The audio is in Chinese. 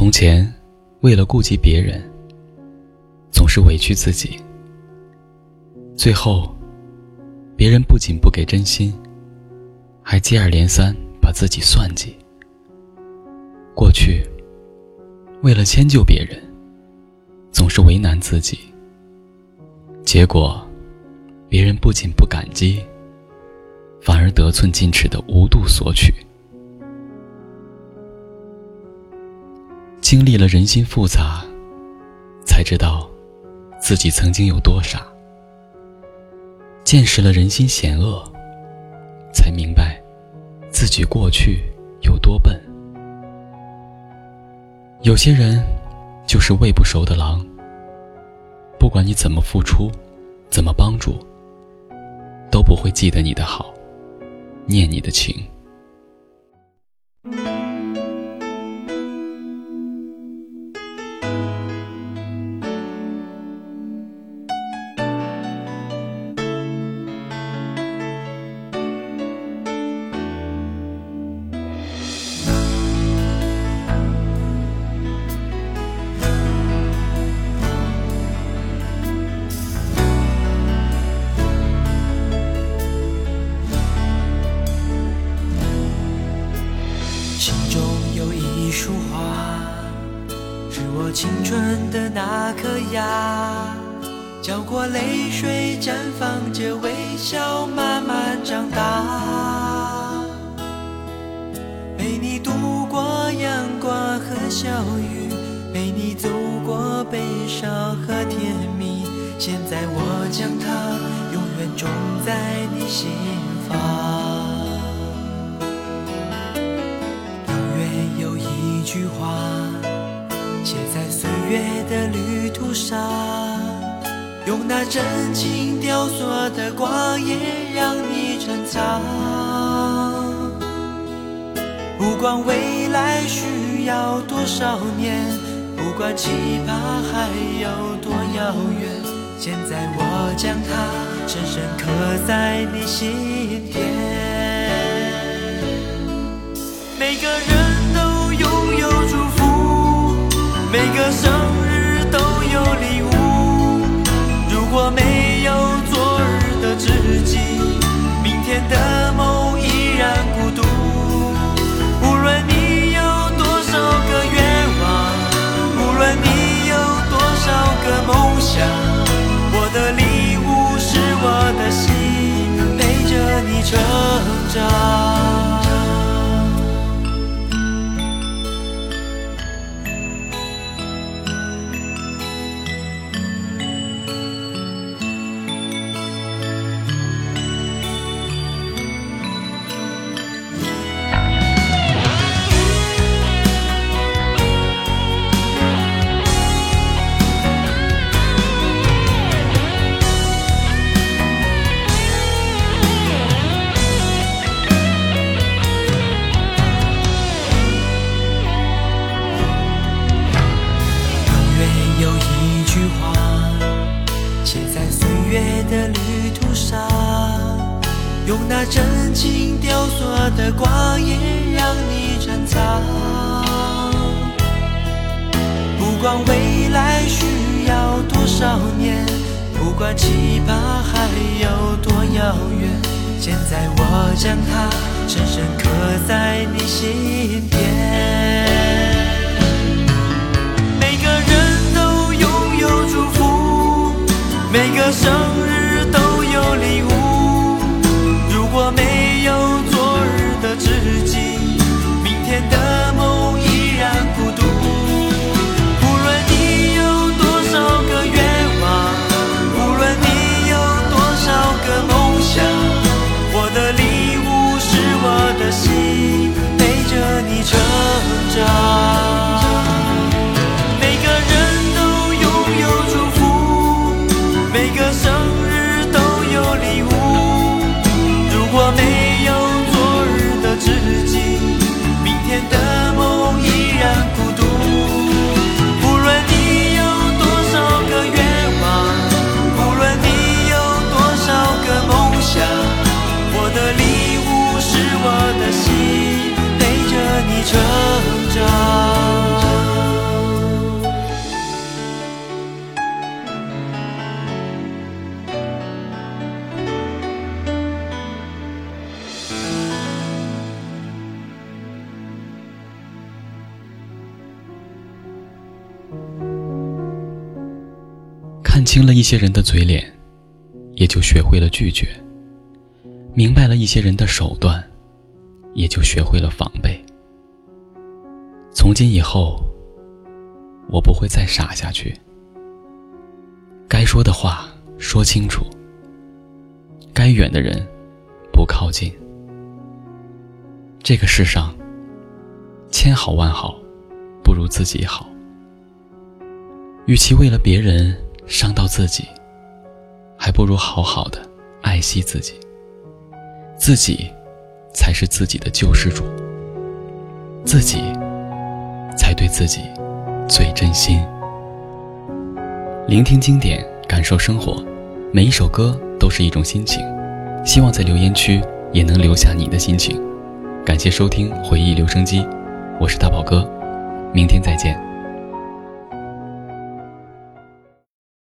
从前，为了顾及别人，总是委屈自己，最后，别人不仅不给真心，还接二连三把自己算计。过去，为了迁就别人，总是为难自己，结果，别人不仅不感激，反而得寸进尺的无度索取。经历了人心复杂，才知道自己曾经有多傻；见识了人心险恶，才明白自己过去有多笨。有些人就是喂不熟的狼，不管你怎么付出，怎么帮助，都不会记得你的好，念你的情。的那颗牙，浇过泪水，绽放着微笑，慢慢长大。陪你度过阳光和小雨，陪你走过悲伤和甜蜜。现在我将它永远种在你心房。永远有一句话。写在月的旅途上，用那真情雕琢的光阴让你成长。不管未来需要多少年，不管期盼还有多遥远，现在我将它深深刻在你心田。每个人都拥有祝福。每个生如果没有昨日的知己，明天的梦依然孤独。无论你有多少个愿望，无论你有多少个梦想，我的礼物是我的心，陪着你成长。用那真情雕塑的光阴让你珍藏。不管未来需要多少年，不管期盼还有多遥远，现在我将它深深刻在你心。看清了一些人的嘴脸，也就学会了拒绝；明白了一些人的手段，也就学会了防备。从今以后，我不会再傻下去。该说的话说清楚，该远的人不靠近。这个世上，千好万好，不如自己好。与其为了别人伤到自己，还不如好好的爱惜自己。自己才是自己的救世主，自己才对自己最真心。聆听经典，感受生活，每一首歌都是一种心情。希望在留言区也能留下你的心情。感谢收听回忆留声机，我是大宝哥，明天再见。